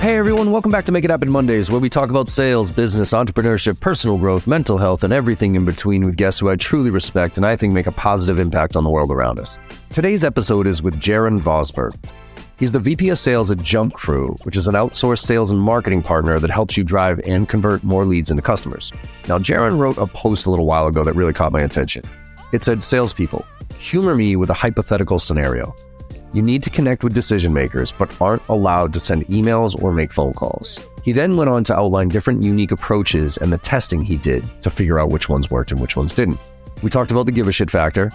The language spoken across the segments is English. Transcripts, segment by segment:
Hey everyone, welcome back to Make It Happen Mondays, where we talk about sales, business, entrepreneurship, personal growth, mental health, and everything in between with guests who I truly respect and I think make a positive impact on the world around us. Today's episode is with Jaron Vosberg. He's the VP of Sales at Jump Crew, which is an outsourced sales and marketing partner that helps you drive and convert more leads into customers. Now, Jaron wrote a post a little while ago that really caught my attention. It said, Salespeople, humor me with a hypothetical scenario. You need to connect with decision makers, but aren't allowed to send emails or make phone calls. He then went on to outline different unique approaches and the testing he did to figure out which ones worked and which ones didn't. We talked about the give a shit factor,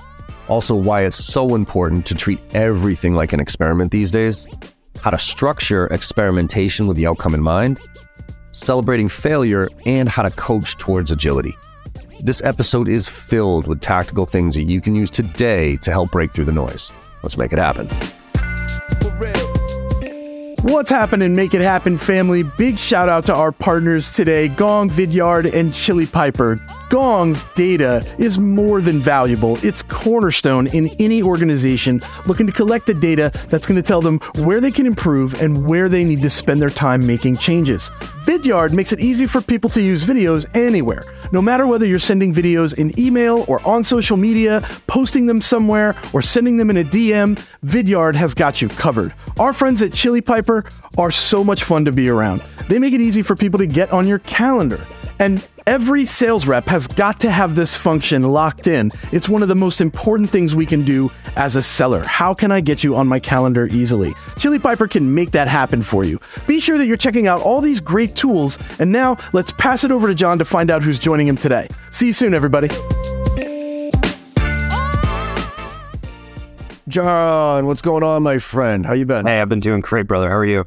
also why it's so important to treat everything like an experiment these days, how to structure experimentation with the outcome in mind, celebrating failure, and how to coach towards agility. This episode is filled with tactical things that you can use today to help break through the noise. Let's make it happen. What's happening? Make it happen, family. Big shout out to our partners today Gong, Vidyard, and Chili Piper. Gong's data is more than valuable. It's cornerstone in any organization looking to collect the data that's going to tell them where they can improve and where they need to spend their time making changes. Vidyard makes it easy for people to use videos anywhere. No matter whether you're sending videos in email or on social media, posting them somewhere, or sending them in a DM, Vidyard has got you covered. Our friends at Chili Piper are so much fun to be around. They make it easy for people to get on your calendar. And every sales rep has got to have this function locked in. It's one of the most important things we can do as a seller. How can I get you on my calendar easily? Chili Piper can make that happen for you. Be sure that you're checking out all these great tools. And now let's pass it over to John to find out who's joining him today. See you soon, everybody. John, what's going on, my friend? How you been? Hey, I've been doing great, brother. How are you?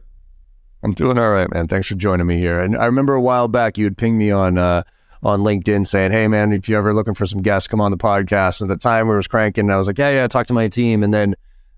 I'm doing all right, man. Thanks for joining me here. And I remember a while back you had pinged me on uh, on LinkedIn saying, "Hey, man, if you're ever looking for some guests, come on the podcast." At the time, we was cranking. And I was like, "Yeah, yeah." Talk to my team, and then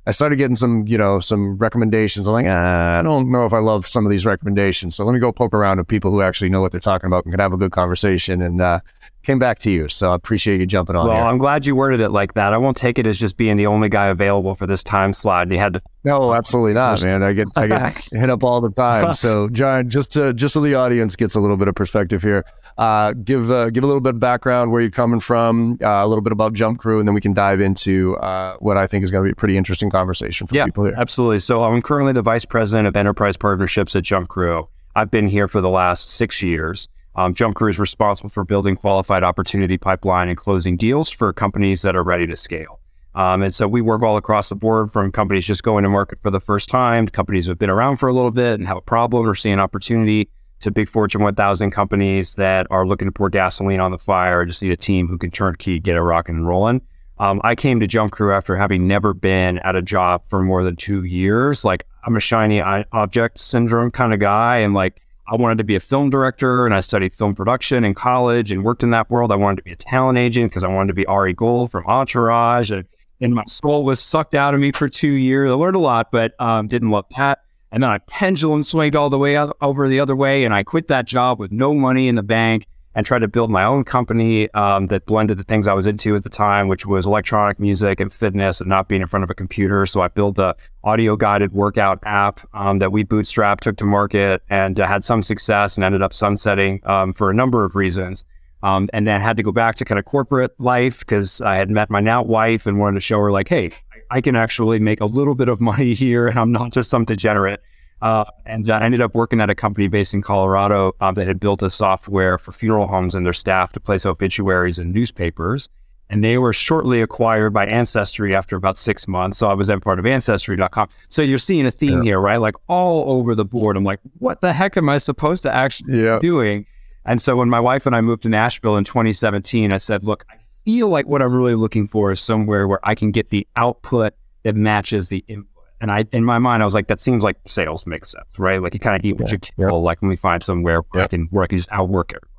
I started getting some, you know, some recommendations. I'm like, ah, I don't know if I love some of these recommendations. So let me go poke around with people who actually know what they're talking about and can have a good conversation. And uh, came back to you. So I appreciate you jumping on. Well, here. I'm glad you worded it like that. I won't take it as just being the only guy available for this time slot. You had to. No, absolutely not, man. I get I get hit up all the time. So, John, just to, just so the audience gets a little bit of perspective here, uh, give uh, give a little bit of background where you're coming from, uh, a little bit about Jump Crew, and then we can dive into uh, what I think is going to be a pretty interesting conversation for yeah, people here. Absolutely. So I'm currently the vice president of enterprise partnerships at Jump Crew. I've been here for the last six years. Um, Jump Crew is responsible for building qualified opportunity pipeline and closing deals for companies that are ready to scale. Um, and so we work all across the board from companies just going to market for the first time, to companies who have been around for a little bit and have a problem or see an opportunity, to big Fortune 1000 companies that are looking to pour gasoline on the fire, just need a team who can turnkey, get it rocking and rolling. Um, I came to Jump Crew after having never been at a job for more than two years. Like I'm a shiny object syndrome kind of guy, and like I wanted to be a film director, and I studied film production in college and worked in that world. I wanted to be a talent agent because I wanted to be Ari Gold from Entourage, and, and my soul was sucked out of me for two years. I learned a lot, but um, didn't love that. And then I pendulum swinged all the way out, over the other way, and I quit that job with no money in the bank and tried to build my own company um, that blended the things I was into at the time, which was electronic music and fitness and not being in front of a computer. So I built a audio guided workout app um, that we bootstrapped, took to market, and uh, had some success, and ended up sunsetting um, for a number of reasons. Um, and then had to go back to kind of corporate life because I had met my now wife and wanted to show her like, hey, I can actually make a little bit of money here, and I'm not just some degenerate. Uh, and I ended up working at a company based in Colorado uh, that had built a software for funeral homes and their staff to place obituaries in newspapers. And they were shortly acquired by Ancestry after about six months. So I was then part of Ancestry.com. So you're seeing a theme yeah. here, right? Like all over the board. I'm like, what the heck am I supposed to actually yeah. be doing? And so when my wife and I moved to Nashville in 2017, I said, look, I feel like what I'm really looking for is somewhere where I can get the output that matches the input. And I, in my mind, I was like, that seems like sales makes sense, right? Like you kind of eat what yeah. you kill. Yep. Like let me find somewhere where yep. I can where I can just outwork everybody.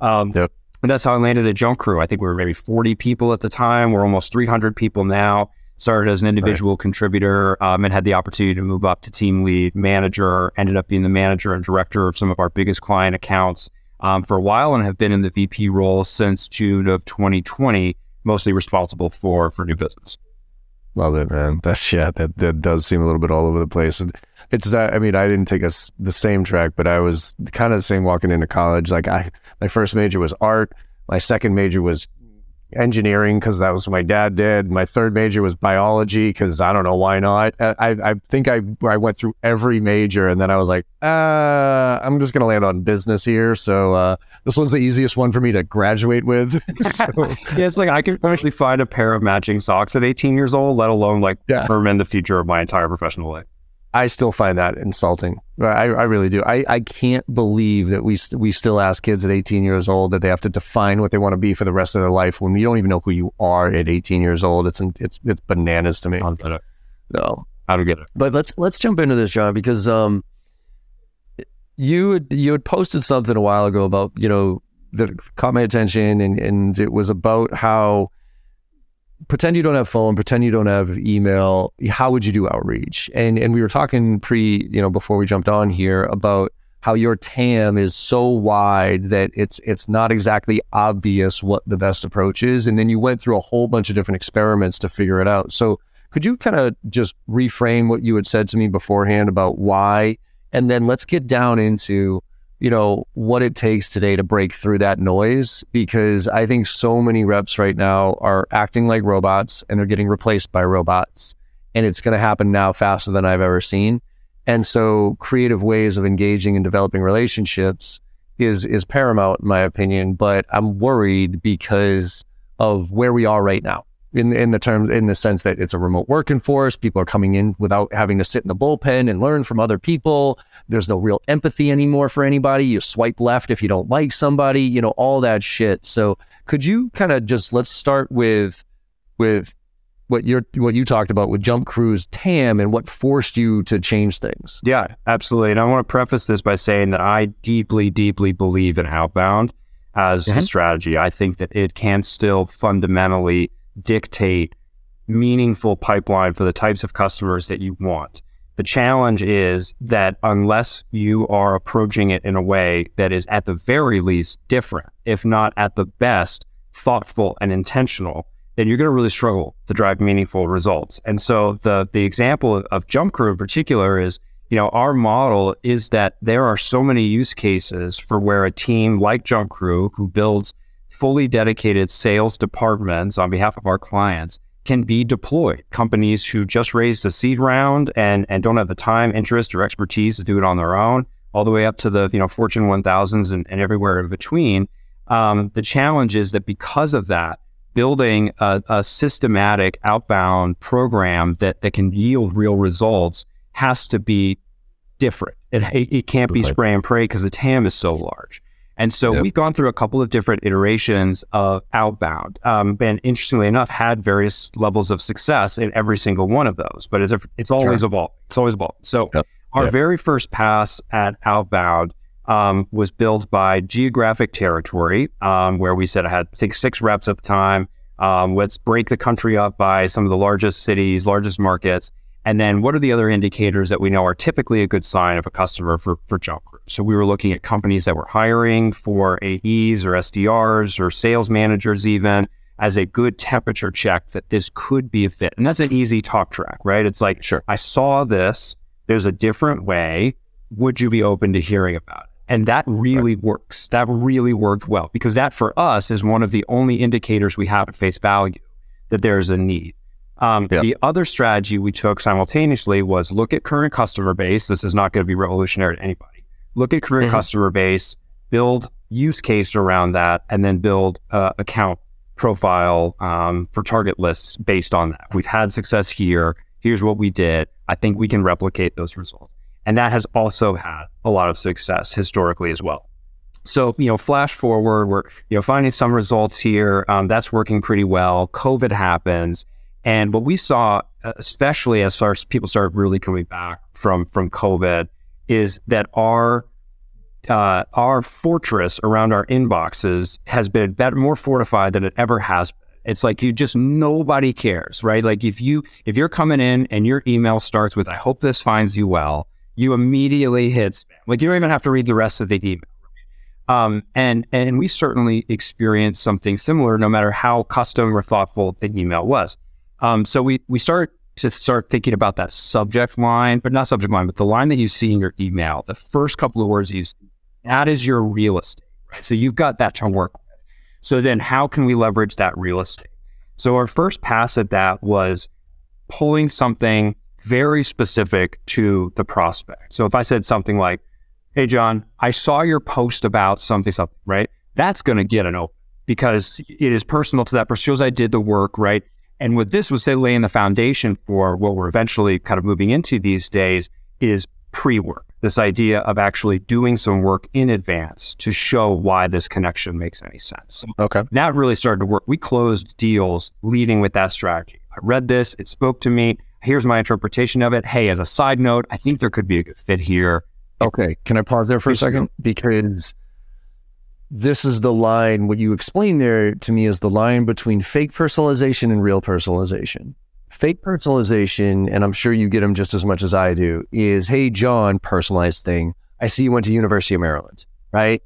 Um, yep. And that's how I landed at Jump Crew. I think we were maybe 40 people at the time. We're almost 300 people now. Started as an individual right. contributor um, and had the opportunity to move up to team lead manager. Ended up being the manager and director of some of our biggest client accounts um, for a while, and have been in the VP role since June of 2020, mostly responsible for for new business. Love it, man. That's yeah, that, that does seem a little bit all over the place. And it's not, I mean, I didn't take the same track, but I was kind of the same walking into college. Like I, my first major was art. My second major was engineering because that was what my dad did. My third major was biology because I don't know why not. I, I think I I went through every major and then I was like, uh, I'm just gonna land on business here. So uh, this one's the easiest one for me to graduate with. so. yeah, it's like I can actually find a pair of matching socks at 18 years old, let alone like yeah. determine the future of my entire professional life. I still find that insulting. I, I really do. I, I can't believe that we st- we still ask kids at 18 years old that they have to define what they want to be for the rest of their life when you don't even know who you are at 18 years old. It's it's it's bananas to me. So I don't get it. But let's let's jump into this, John, because um, you had, you had posted something a while ago about you know that caught my attention, and and it was about how pretend you don't have phone, pretend you don't have email. How would you do outreach? And and we were talking pre, you know, before we jumped on here about how your TAM is so wide that it's it's not exactly obvious what the best approach is. And then you went through a whole bunch of different experiments to figure it out. So could you kind of just reframe what you had said to me beforehand about why? And then let's get down into you know, what it takes today to break through that noise because I think so many reps right now are acting like robots and they're getting replaced by robots. And it's going to happen now faster than I've ever seen. And so creative ways of engaging and developing relationships is is paramount in my opinion, but I'm worried because of where we are right now in in the terms in the sense that it's a remote working force. People are coming in without having to sit in the bullpen and learn from other people. There's no real empathy anymore for anybody. You swipe left if you don't like somebody. You know all that shit. So could you kind of just let's start with with what you're what you talked about with Jump Crew's TAM and what forced you to change things. Yeah, absolutely. And I want to preface this by saying that I deeply, deeply believe in outbound as mm-hmm. a strategy. I think that it can still fundamentally dictate meaningful pipeline for the types of customers that you want. The challenge is that unless you are approaching it in a way that is at the very least different, if not at the best thoughtful and intentional, then you're going to really struggle to drive meaningful results. And so the the example of Jump Crew in particular is, you know, our model is that there are so many use cases for where a team like Jump Crew who builds fully dedicated sales departments on behalf of our clients can be deployed. Companies who just raised a seed round and, and don't have the time, interest, or expertise to do it on their own, all the way up to the you know Fortune 1000s and, and everywhere in between. Um, the challenge is that because of that, building a, a, systematic outbound program that, that can yield real results has to be different. It, it can't be spray and pray because the TAM is so large. And so yep. we've gone through a couple of different iterations of outbound, um, and interestingly enough, had various levels of success in every single one of those. But it's, it's always sure. evolving. It's always evolving. So yep. our yep. very first pass at outbound um, was built by geographic territory, um, where we said I had I think six reps at the time. Um, let's break the country up by some of the largest cities, largest markets, and then what are the other indicators that we know are typically a good sign of a customer for, for Jump? So we were looking at companies that were hiring for AEs or SDRs or sales managers even as a good temperature check that this could be a fit. And that's an easy talk track, right? It's like, sure, I saw this. There's a different way. Would you be open to hearing about it? And that really right. works. That really worked well because that for us is one of the only indicators we have at face value that there's a need. Um, yeah. The other strategy we took simultaneously was look at current customer base. This is not going to be revolutionary to anybody. Look at current mm-hmm. customer base, build use case around that, and then build uh, account profile um, for target lists based on that. We've had success here. Here's what we did. I think we can replicate those results. And that has also had a lot of success historically as well. So, you know, flash forward, we're, you know, finding some results here. Um, that's working pretty well. COVID happens. And what we saw, especially as far as people started really coming back from from COVID, is that our uh, our fortress around our inboxes has been better, more fortified than it ever has been. It's like you just nobody cares, right? Like if you if you're coming in and your email starts with "I hope this finds you well," you immediately hit spam. Like you don't even have to read the rest of the email. Um, and and we certainly experienced something similar, no matter how custom or thoughtful the email was. Um, so we we start to start thinking about that subject line, but not subject line, but the line that you see in your email, the first couple of words you see, that is your real estate, right? So you've got that to work with. So then how can we leverage that real estate? So our first pass at that was pulling something very specific to the prospect. So if I said something like, Hey, John, I saw your post about something, something, right? That's going to get an open because it is personal to that person. Shows I did the work, right? And what this was laying the foundation for what we're eventually kind of moving into these days is pre work. This idea of actually doing some work in advance to show why this connection makes any sense. Okay. that really started to work. We closed deals leading with that strategy. I read this, it spoke to me. Here's my interpretation of it. Hey, as a side note, I think there could be a good fit here. Okay. Can I pause there for a second? Because this is the line, what you explained there to me is the line between fake personalization and real personalization. Fake personalization, and I'm sure you get them just as much as I do, is hey, John, personalized thing. I see you went to University of Maryland, right?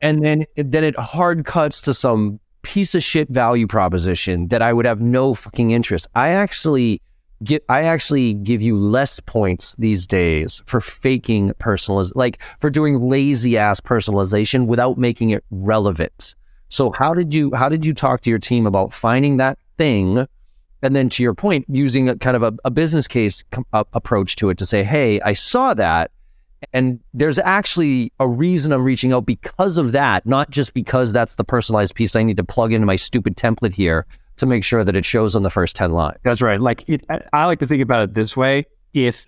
And then, then it hard cuts to some piece of shit value proposition that I would have no fucking interest. I actually get I actually give you less points these days for faking personaliz like for doing lazy ass personalization without making it relevant. So how did you how did you talk to your team about finding that thing? And then to your point using a kind of a, a business case com- a- approach to it to say hey I saw that. And there's actually a reason I'm reaching out because of that, not just because that's the personalized piece I need to plug into my stupid template here to make sure that it shows on the first 10 lines. That's right. Like it, I- like to think about it this way: if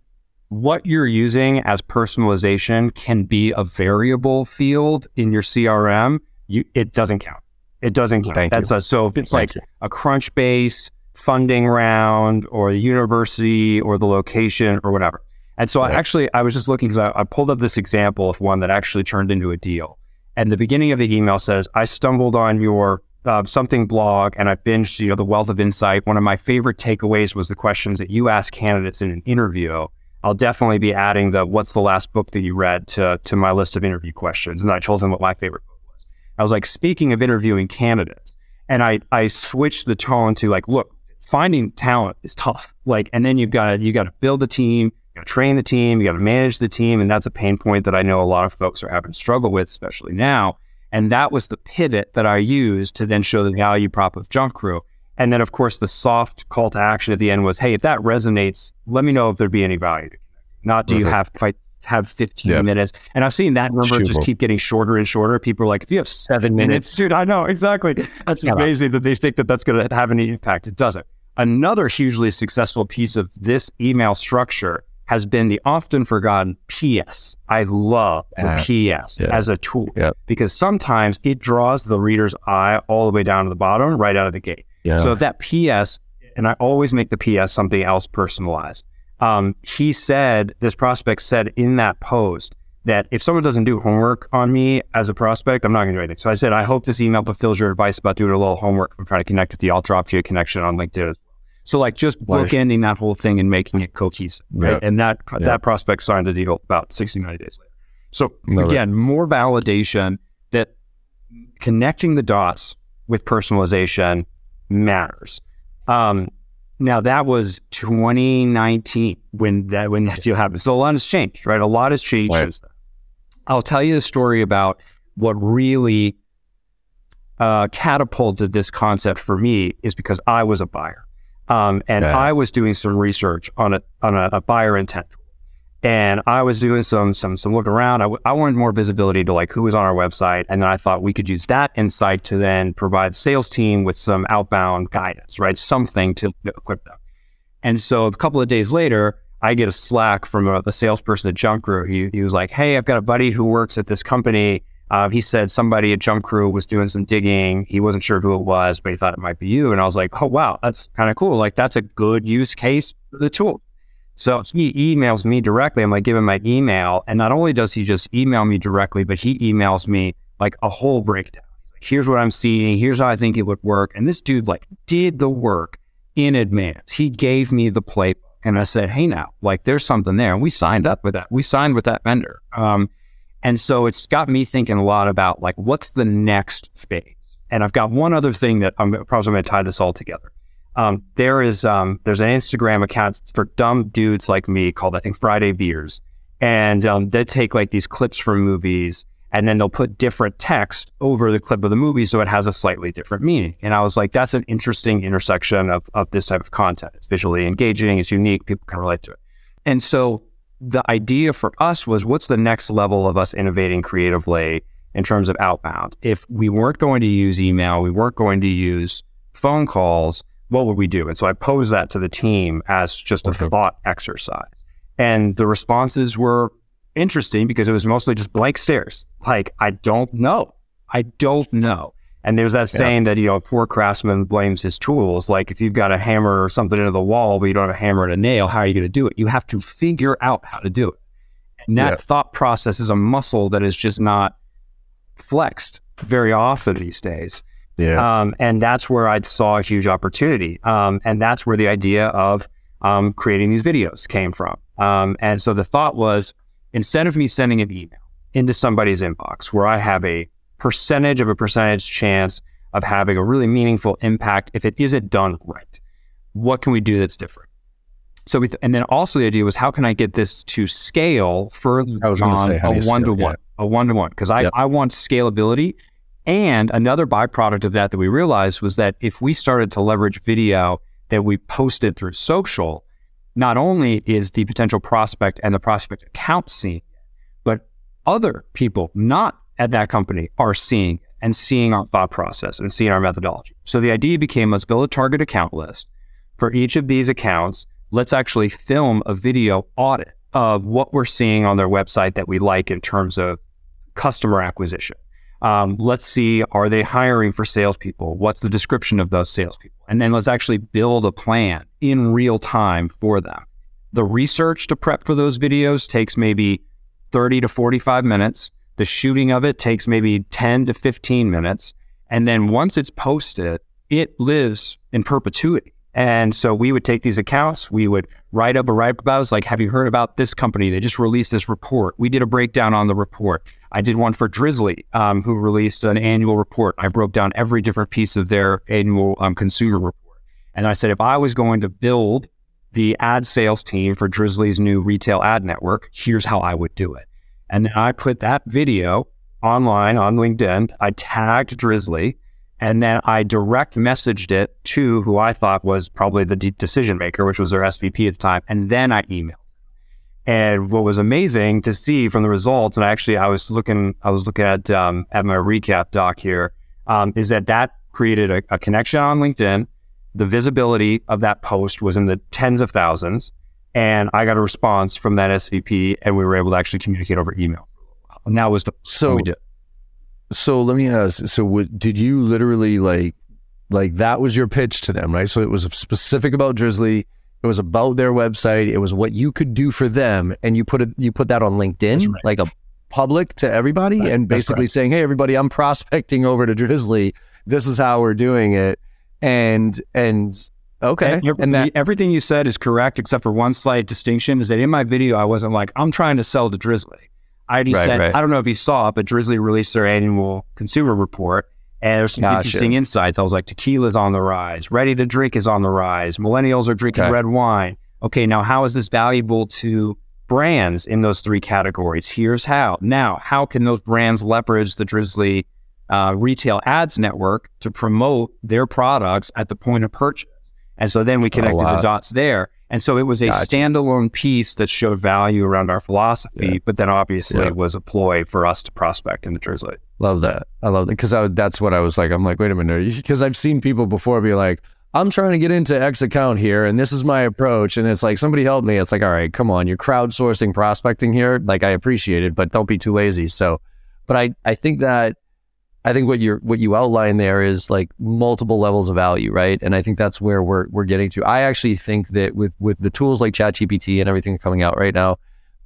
what you're using as personalization can be a variable field in your CRM, you it doesn't count. It doesn't count. Thank That's you. A, so if it's Thank like a Crunchbase funding round or the university or the location or whatever. And so I actually I was just looking because I, I pulled up this example of one that actually turned into a deal. And the beginning of the email says, "I stumbled on your uh, something blog and I binged, you know, the wealth of insight. One of my favorite takeaways was the questions that you ask candidates in an interview. I'll definitely be adding the what's the last book that you read to to my list of interview questions. And I told him what my favorite book was. I was like, speaking of interviewing candidates, and I I switched the tone to like, look, finding talent is tough. Like, and then you've got to you got to build a team, you got to train the team, you got to manage the team, and that's a pain point that I know a lot of folks are having to struggle with, especially now. And that was the pivot that I used to then show the value prop of Jump Crew. And then, of course, the soft call to action at the end was, hey, if that resonates, let me know if there'd be any value. Not do you Mhm. have if I have 15 Yeah. minutes. And I've seen that number just Achievable. keep getting shorter and shorter. People are like, if you have seven minutes, dude, I know exactly. That's amazing that they think that that's going to have any impact. It doesn't. Another hugely successful piece of this email structure has been the often forgotten PS. I love the Uh, PS yeah. as a tool Yeah. because sometimes it draws the reader's eye all the way down to the bottom, right out of the gate. Yeah. So if that PS, and I always make the PS something else personalized. Um, he said, this prospect said in that post that if someone doesn't do homework on me as a prospect, I'm not going to do anything. So I said, I hope this email fulfills your advice about doing a little homework. I'm trying to connect with the I'll drop you a connection on LinkedIn. So like just bookending that whole thing and making it cohesive, right? And that that prospect signed a deal about 60, 90 days later. So Love it. again, more validation that connecting the dots with personalization matters. Um, now that was 2019 when that when that deal happened. So a lot has changed, right? A lot has changed Right. I'll tell you a story about what really uh, catapulted this concept for me is because I was a buyer, um, and Yeah. I was doing some research on a on a, a buyer intent and I was doing some some some look around. I, w- I wanted more visibility to like who was on our website, and then I thought we could use that insight to then provide the sales team with some outbound guidance, right? Something to equip them. And so a couple of days later, I get a Slack from a, the salesperson at Jump. He, he was like, Hey, I've got a buddy who works at this company. Uh, he said somebody at Jump Crew was doing some digging. He wasn't sure who it was, but he thought it might be you. And I was like, Oh, wow, that's kind of cool. Like, that's a good use case for the tool. So he emails me directly. I'm like, give him my email. And not only does he just email me directly, but he emails me like a whole breakdown. He's like, here's what I'm seeing. Here's how I think it would work. And this dude like did the work in advance. He gave me the playbook. And I said, hey, now, like there's something there. And we signed up with that. We signed with that vendor. Um, and so it's got me thinking a lot about like, what's the next phase? And I've got one other thing that I'm probably going to tie this all together. Um, there is um, there's an Instagram account for dumb dudes like me called I think Friday Beers, and um, they take like these clips from movies and then they'll put different text over the clip of the movie so it has a slightly different meaning. And I was like, that's an interesting intersection of, of this type of content. It's visually engaging, it's unique, people can relate to it. And so the idea for us was what's the next level of us innovating creatively in terms of outbound? If we weren't going to use email, we weren't going to use phone calls, what would we do? And so I posed that to the team as just a okay. thought exercise. And the responses were interesting because it was mostly just blank stares. Like, I don't know. I don't know. And there's that yeah. saying that, you know, a poor craftsman blames his tools. Like, if you've got a hammer or something into the wall, but you don't have a hammer and a nail, how are you going to do it? You have to figure out how to do it. And that yeah. thought process is a muscle that is just not flexed very often these days. Yeah. Um, and that's where I saw a huge opportunity. Um, and that's where the idea of um, creating these videos came from. Um, and so the thought was, instead of me sending an email into somebody's inbox where I have a percentage of a percentage chance of having a really meaningful impact if it isn't done right, what can we do that's different? So we, th- and then also the idea was how can I get this to scale further on say, a one to one, a one to one? Because I, yep. I want scalability. And another byproduct of that that we realized was that if we started to leverage video that we posted through social, not only is the potential prospect and the prospect account seeing but other people not at that company are seeing and seeing our thought process and seeing our methodology. So the idea became let's build a target account list for each of these accounts. Let's actually film a video audit of what we're seeing on their website that we like in terms of customer acquisition. Um, let's see, are they hiring for salespeople? What's the description of those salespeople? And then let's actually build a plan in real time for them. The research to prep for those videos takes maybe 30 to 45 minutes. The shooting of it takes maybe 10 to 15 minutes. And then once it's posted, it lives in perpetuity. And so we would take these accounts, we would write up a write about. It's like, have you heard about this company? They just released this report. We did a breakdown on the report. I did one for Drizly, um, who released an annual report. I broke down every different piece of their annual um, consumer report. And I said, if I was going to build the ad sales team for Drizly's new retail ad network, here's how I would do it. And then I put that video online on LinkedIn. I tagged Drizly and then I direct messaged it to who I thought was probably the de- decision maker, which was their SVP at the time. And then I emailed. And what was amazing to see from the results, and actually I was looking, I was looking at um, at my recap doc here, um, is that that created a, a connection on LinkedIn. The visibility of that post was in the tens of thousands, and I got a response from that SVP, and we were able to actually communicate over email. And that was the so we did. So let me ask. So w- did you literally like, like that was your pitch to them, right? So it was specific about Drizly. It was about their website. It was what you could do for them, and you put it, you put that on LinkedIn, right. like a public to everybody, right. and basically right. saying, "Hey, everybody, I'm prospecting over to Drizly. This is how we're doing it." And and okay, and, and that, everything you said is correct, except for one slight distinction: is that in my video, I wasn't like, "I'm trying to sell to Drizly." I already right, said, right. I don't know if you saw it, but Drizly released their annual consumer report. And there's some gotcha. interesting insights. I was like, tequila's on the rise, ready to drink is on the rise, millennials are drinking okay. red wine. Okay, now how is this valuable to brands in those three categories? Here's how. Now, how can those brands leverage the Drizly uh, retail ads network to promote their products at the point of purchase? And so then we connected oh, wow. the dots there. And so it was a gotcha. standalone piece that showed value around our philosophy, yeah. but then obviously yeah. was a ploy for us to prospect in the Drizly. Love that. I love that because that's what I was like. I'm like, wait a minute, because I've seen people before be like, I'm trying to get into X account here, and this is my approach, and it's like somebody help me. It's like, all right, come on, you're crowdsourcing prospecting here. Like I appreciate it, but don't be too lazy. So, but I I think that I think what you're what you outline there is like multiple levels of value, right? And I think that's where we're we're getting to. I actually think that with with the tools like ChatGPT and everything coming out right now,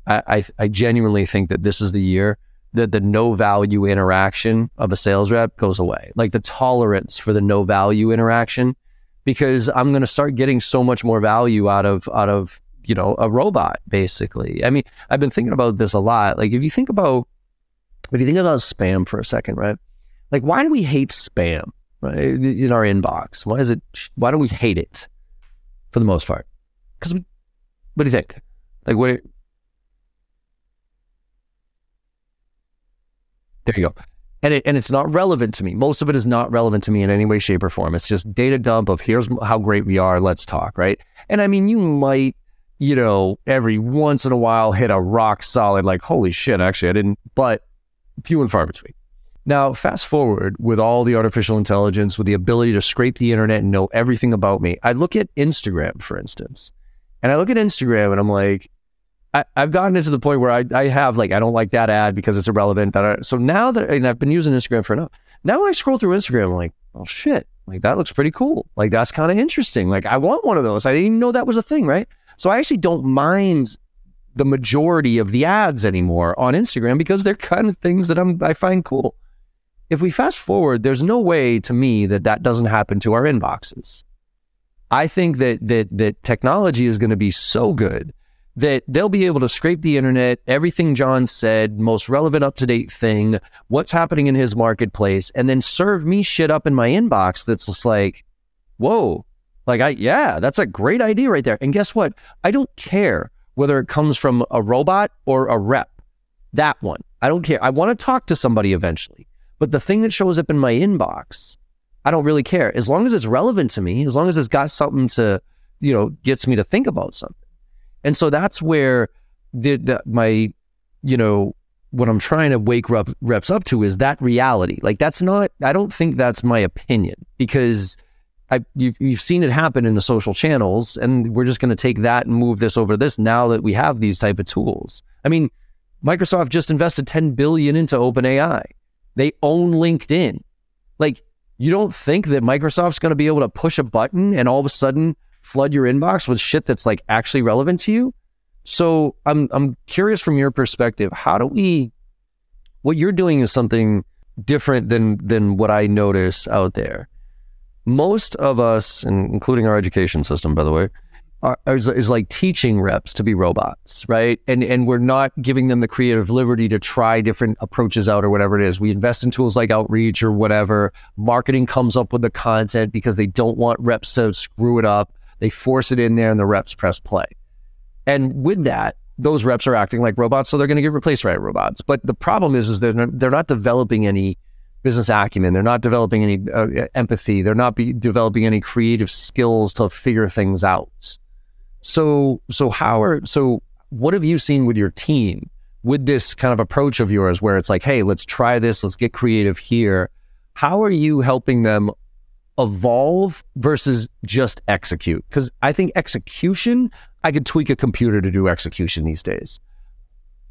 I, I, I genuinely think that this is the year that the no value interaction of a sales rep goes away. Like the tolerance for the no value interaction, because I'm going to start getting so much more value out of out of you know a robot basically. I mean, I've been thinking about this a lot. Like if you think about if you think about spam for a second, right? Like, why do we hate spam? in our inbox? Why is it? Why do we hate it for the most part? Because what do you think? Like what? There you go. And it, and it's not relevant to me. Most of it is not relevant to me in any way, shape, or form. It's just data dump of here's how great we are. Let's talk, right? And I mean, you might, you know, every once in a while hit a rock solid, like, holy shit, actually, I didn't, but few and far between. Now, fast forward with all the artificial intelligence, with the ability to scrape the internet and know everything about me. I look at Instagram, for instance, and I look at Instagram and I'm like, I, have gotten into the point where I, I have like, I don't like that ad because it's irrelevant. So now that, and I've been using Instagram for enough, now I scroll through Instagram, I'm like, oh shit, like that looks pretty cool. Like that's kind of interesting. Like I want one of those. I didn't even know that was a thing, right? So I actually don't mind the majority of the ads anymore on Instagram because they're kind of things that I'm, I find cool. If we fast forward, there's no way to me that that doesn't happen to our inboxes. I think that that that technology is going to be so good that they'll be able to scrape the internet, everything John said, most relevant up to date thing, what's happening in his marketplace, and then serve me shit up in my inbox that's just like, whoa, like I yeah, that's a great idea right there. And guess what? I don't care whether it comes from a robot or a rep. That one. I don't care. I want to talk to somebody eventually. But the thing that shows up in my inbox, I don't really care. As long as it's relevant to me, as long as it's got something to, you know, gets me to think about something. And so that's where the, the my, you know, what I'm trying to wake rep, reps up to is that reality. Like that's not. I don't think that's my opinion because I you've you've seen it happen in the social channels, and we're just going to take that and move this over to this now that we have these type of tools. I mean, Microsoft just invested 10 billion into OpenAI. They own LinkedIn. Like you don't think that Microsoft's going to be able to push a button and all of a sudden flood your inbox with shit that's like actually relevant to you? So I'm I'm curious from your perspective, how do we what you're doing is something different than than what I notice out there. Most of us, and including our education system, by the way, are, is, is like teaching reps to be robots, right? And and we're not giving them the creative liberty to try different approaches out or whatever it is. We invest in tools like outreach or whatever. Marketing comes up with the content because they don't want reps to screw it up. They force it in there and the reps press play. And with that, those reps are acting like robots, so they're going to get replaced by robots. But the problem is, is they're not, they're not developing any business acumen. They're not developing any uh, empathy. They're not be developing any creative skills to figure things out. So, so how are so? What have you seen with your team with this kind of approach of yours, where it's like, hey, let's try this, let's get creative here. How are you helping them evolve versus just execute. Because I think execution, I could tweak a computer to do execution these days.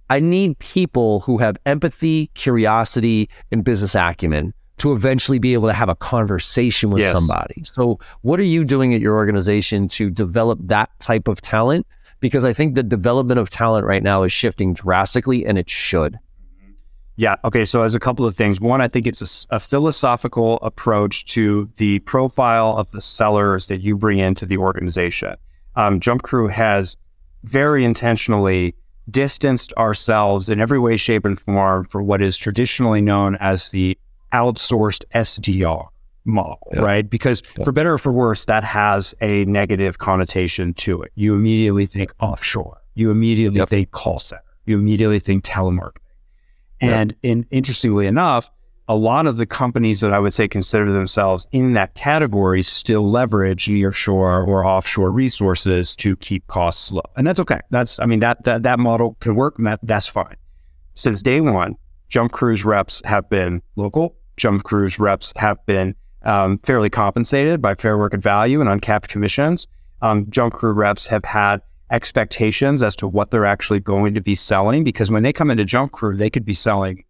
I need people who have empathy, curiosity, and business acumen to eventually be able to have a conversation with yes. somebody. So, what are you doing at your organization to develop that type of talent? Because I think the development of talent right now is shifting drastically and it should. Yeah. Okay. So, as a couple of things, one, I think it's a, a, philosophical approach to the profile of the sellers that you bring into the organization. Um, Jump Crew has very intentionally distanced ourselves in every way, shape, and form for what is traditionally known as the outsourced SDR model, yeah. right? Because yeah. for better or for worse, that has a negative connotation to it. You immediately think offshore. You immediately yep. think call center. You immediately think telemarketing and yeah. in, interestingly enough, a lot of the companies that I would say consider themselves in that category still leverage nearshore or offshore resources to keep costs low. And that's okay. That's, I mean, that, that, that model can work and that, that's fine. Since day one, Jump Crew's reps have been local. Jump Crew's reps have been um, fairly compensated by fair market value and uncapped commissions. Um, Jump Crew reps have had expectations as to what they're actually going to be selling because when they come into Jump Crew, they could be selling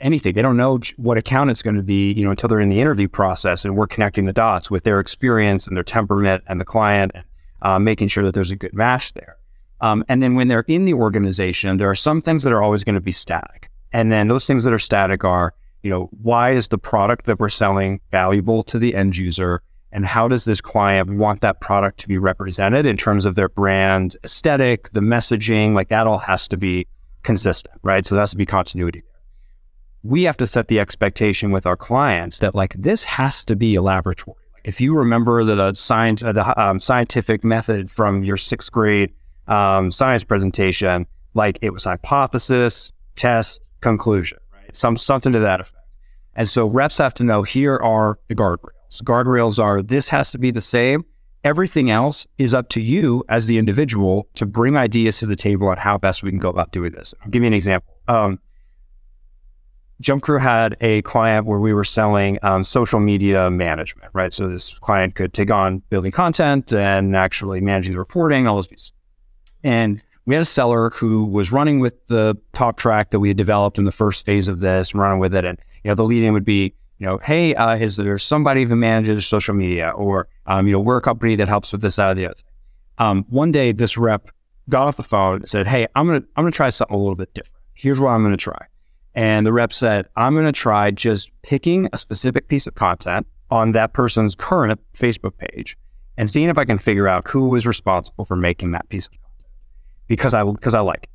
anything. They don't know what account it's going to be, you know, until they're in the interview process and we're connecting the dots with their experience and their temperament and the client and uh, making sure that there's a good match there. Um, and then when they're in the organization, there are some things that are always going to be static. And then those things that are static are, you know, why is the product that we're selling valuable to the end user? and how does this client want that product to be represented in terms of their brand aesthetic, the messaging, like that all has to be consistent, right? So there has to be continuity we have to set the expectation with our clients that like this has to be a laboratory. If you remember the, the science, the um, scientific method from your sixth grade um, science presentation, like it was hypothesis, test, conclusion, Some something to that effect. And so reps have to know here are the guardrails. Guardrails are this has to be the same. Everything else is up to you as the individual to bring ideas to the table on how best we can go about doing this. I'll give you an example. Um, Jump Crew had a client where we were selling um, social media management, right? So this client could take on building content and actually managing the reporting, all those pieces. And we had a seller who was running with the talk track that we had developed in the first phase of this, running with it. And, you know, the lead in would be, you know, hey, uh, is there somebody who manages social media? Or, um, you know, we're a company that helps with this, or the other. Um, one day, this rep got off the phone and said, hey, I'm going to, I'm going to try something a little bit different. Here's what I'm going to try. And the rep said, I'm going to try just picking a specific piece of content on that person's current Facebook page and seeing if I can figure out who was responsible for making that piece of content because I because I like.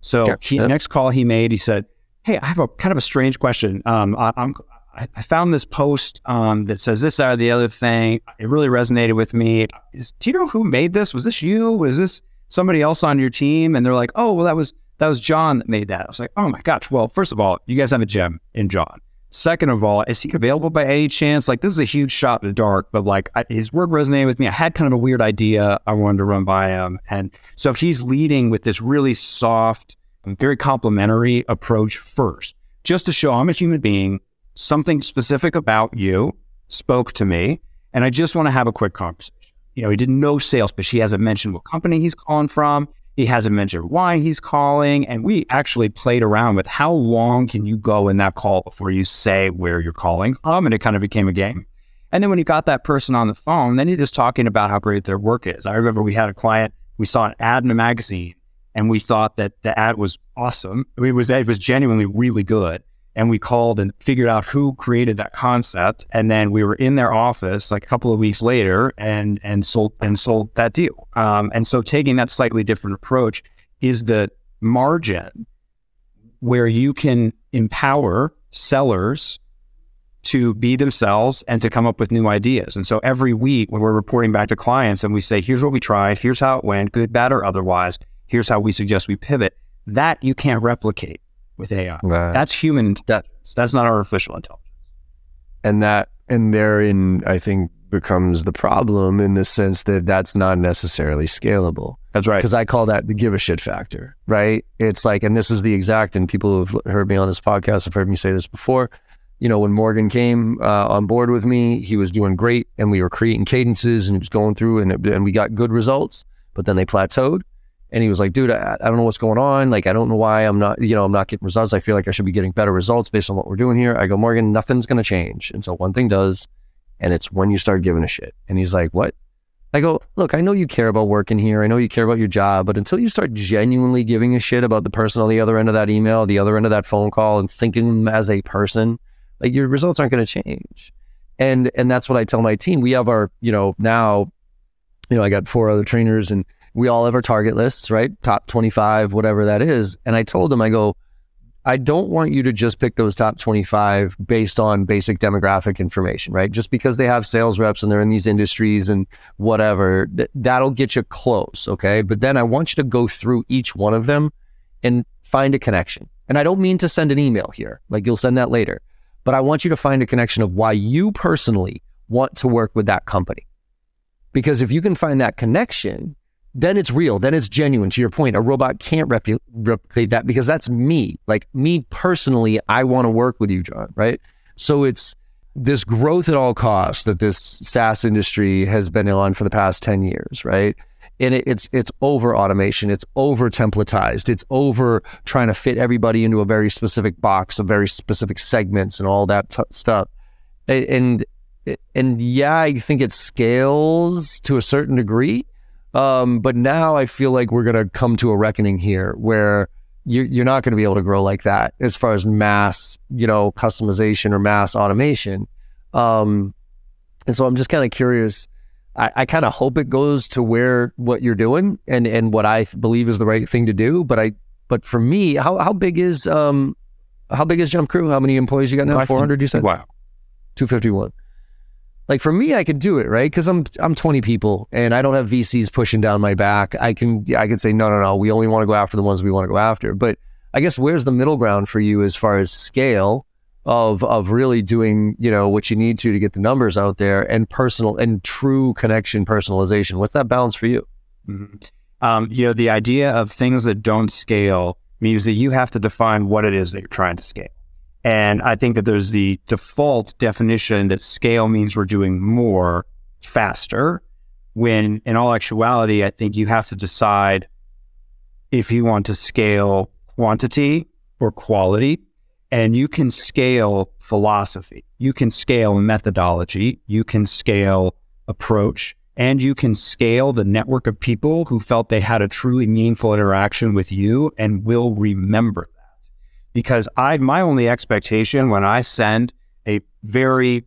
So Yeah, he yeah. next call he made, he said, "Hey, I have a kind of a strange question. Um, I, I'm I I found this post um, that says this or the other thing. It really resonated with me. Is, do you know who made this? Was this you? Was this somebody else on your team?" And they're like, "Oh, well, that was that was John that made that." I was like, "Oh my gosh!" Well, first of all, you guys have a gem in John. Second of all, is he available by any chance? Like, this is a huge shot in the dark, but like I, his work resonated with me. I had kind of a weird idea I wanted to run by him, and so he's leading with this really soft, very complimentary approach first, just to show I'm a human being. Something specific about you spoke to me, and I just want to have a quick conversation. You know, he did no sales pitch. He hasn't mentioned what company he's calling from. He hasn't mentioned why he's calling. And we actually played around with how long can you go in that call before you say where you're calling from? And it kind of became a game. And then when you got that person on the phone, then you're just talking about how great their work is. I remember we had a client, we saw an ad in a magazine and we thought that the ad was awesome. It was, it was genuinely really good. And we called and figured out who created that concept. And then we were in their office like a couple of weeks later and, and sold, and sold that deal. Um, and so taking that slightly different approach is the margin where you can empower sellers to be themselves and to come up with new ideas. And so every week when we're reporting back to clients and we say, here's what we tried, here's how it went, good, bad, or otherwise, here's how we suggest we pivot, that you can't replicate with AI. Right. That's human intelligence. That's not artificial intelligence. and that and therein i think becomes the problem in the sense that that's not necessarily scalable That's right. because i call that the give a shit factor right it's like and this is the exact and people who've heard me on this podcast have heard me say this before you know when morgan came uh, on board with me he was doing great and we were creating cadences and he was going through and, it, and we got good results but then they plateaued and he was like, dude, I, I don't know what's going on. Like, I don't know why I'm not, you know, I'm not getting results. I feel like I should be getting better results based on what we're doing here. I go, Morgan, nothing's going to change And so one thing does. And it's when you start giving a shit. And he's like, what? I go, look, I know you care about working here. I know you care about your job, but until you start genuinely giving a shit about the person on the other end of that email, the other end of that phone call and thinking them as a person, like your results aren't going to change. And, and that's what I tell my team. We have our, you know, now, you know, I got four other trainers and we all have our target lists, right? Top 25, whatever that is. And I told them, I go, I don't want you to just pick those top 25 based on basic demographic information, right? Just because they have sales reps and they're in these industries and whatever, th- that'll get you close, okay? But then I want you to go through each one of them and find a connection. And I don't mean to send an email here, like you'll send that later, but I want you to find a connection of why you personally want to work with that company. Because if you can find that connection, then it's real, then it's genuine. To your point, a robot can't repu- replicate that because that's me. Like me personally, I want to work with you, John, right? So it's this growth at all costs that this SaaS industry has been on for the past 10 years, right? And it, it's it's over automation, it's over templatized, it's over trying to fit everybody into a very specific box of very specific segments and all that t- stuff. And and yeah, I think it scales to a certain degree. Um, but now I feel like we're going to come to a reckoning here where you're, you're not going to be able to grow like that as far as mass, you know, customization or mass automation. Um, and so I'm just kind of curious. I, I kind of hope it goes to where what you're doing and, and what I believe is the right thing to do. But I, but for me, how, how big is, um, how big is Jump Crew? How many employees you got now? 400, you said? Wow. 251. Like for me, I could do it, right? Because I'm I'm 20 people and I don't have VCs pushing down my back. I can I can say no, no, no. We only want to go after the ones we want to go after. But I guess where's the middle ground for you as far as scale of of really doing you know what you need to to get the numbers out there and personal and true connection personalization. What's that balance for you? Mm-hmm. Um, you know, the idea of things that don't scale means that you have to define what it is that you're trying to scale. And I think that there's the default definition that scale means we're doing more faster, when in all actuality, I think you have to decide if you want to scale quantity or quality. And you can scale philosophy, you can scale methodology, you can scale approach, and you can scale the network of people who felt they had a truly meaningful interaction with you and will remember. Because I, my only expectation when I send a very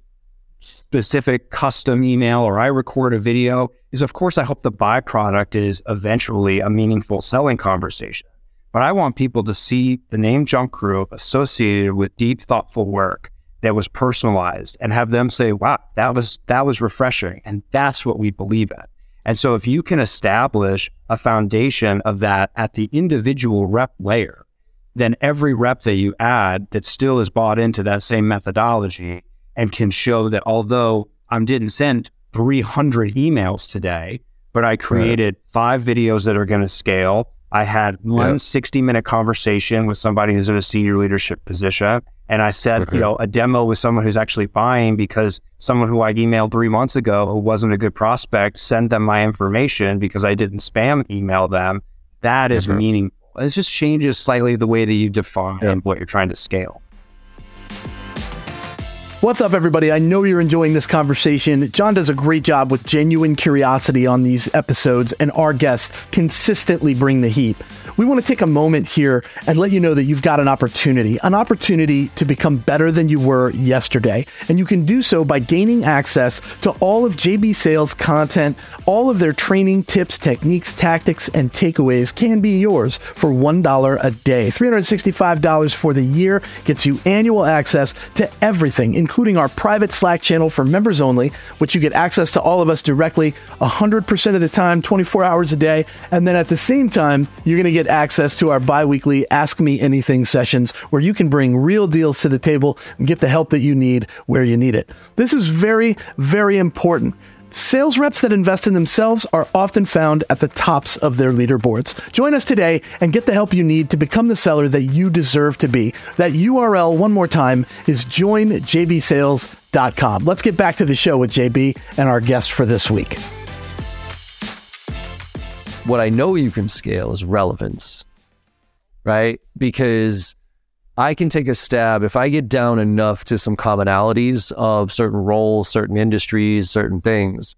specific custom email or I record a video is, of course, I hope the byproduct is eventually a meaningful selling conversation. But I want people to see the name Jump Crew associated with deep, thoughtful work that was personalized and have them say, wow, that was that was refreshing. And that's what we believe in. And so if you can establish a foundation of that at the individual rep layer, then every rep that you add that still is bought into that same methodology and can show that although I didn't send 300 emails today, but I created right. five videos that are going to scale. I had one yep. 60 minute conversation with somebody who's in a senior leadership position. And I said, mm-hmm. you know, a demo with someone who's actually buying because someone who I emailed three months ago who wasn't a good prospect, send them my information because I didn't spam email them. That is mm-hmm. meaningful. It just changes slightly the way that you define yep. what you're trying to scale. What's up, everybody? I know you're enjoying this conversation. John does a great job with genuine curiosity on these episodes, and our guests consistently bring the heat we want to take a moment here and let you know that you've got an opportunity, an opportunity to become better than you were yesterday. And you can do so by gaining access to all of JB Sales content. All of their training, tips, techniques, tactics, and takeaways can be yours for $1 a day. $365 for the year gets you annual access to everything, including our private Slack channel for members only, which you get access to all of us directly 100% of the time, 24 hours a day. And then at the same time, you're going to get access to our bi weekly Ask Me Anything sessions where you can bring real deals to the table and get the help that you need where you need it. This is very, very important. Sales reps that invest in themselves are often found at the tops of their leaderboards. Join us today and get the help you need to become the seller that you deserve to be. That URL, one more time, is joinjbsales.com. Let's get back to the show with JB and our guest for this week what I know you can scale is relevance, right? Because I can take a stab if I get down enough to some commonalities of certain roles, certain industries, certain things.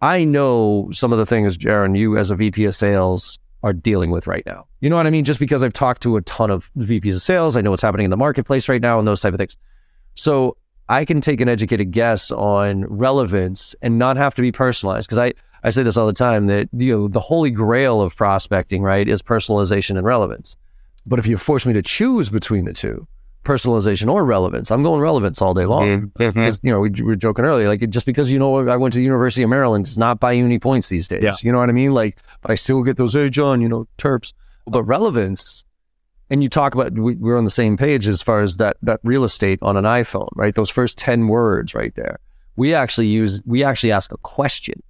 I know some of the things, Jaron, you as a VP of sales are dealing with right now. You know what I mean? Just because I've talked to a ton of VPs of sales, I know what's happening in the marketplace right now and those type of things. So I can take an educated guess on relevance and not have to be personalized because I I say this all the time that you know the holy grail of prospecting, right, is personalization and relevance. But if you force me to choose between the two, personalization or relevance, I'm going relevance all day long. Mm-hmm. You know, we, we, were joking earlier, like just because you know I went to the University of Maryland does not buy you any points these days. Yeah. You know what I mean? Like, but I still get those, hey John, you know, terps. But relevance, and you talk about we, we're on the same page as far as that that real estate on an iPhone, right? Those first ten words right there. We actually use we actually ask a question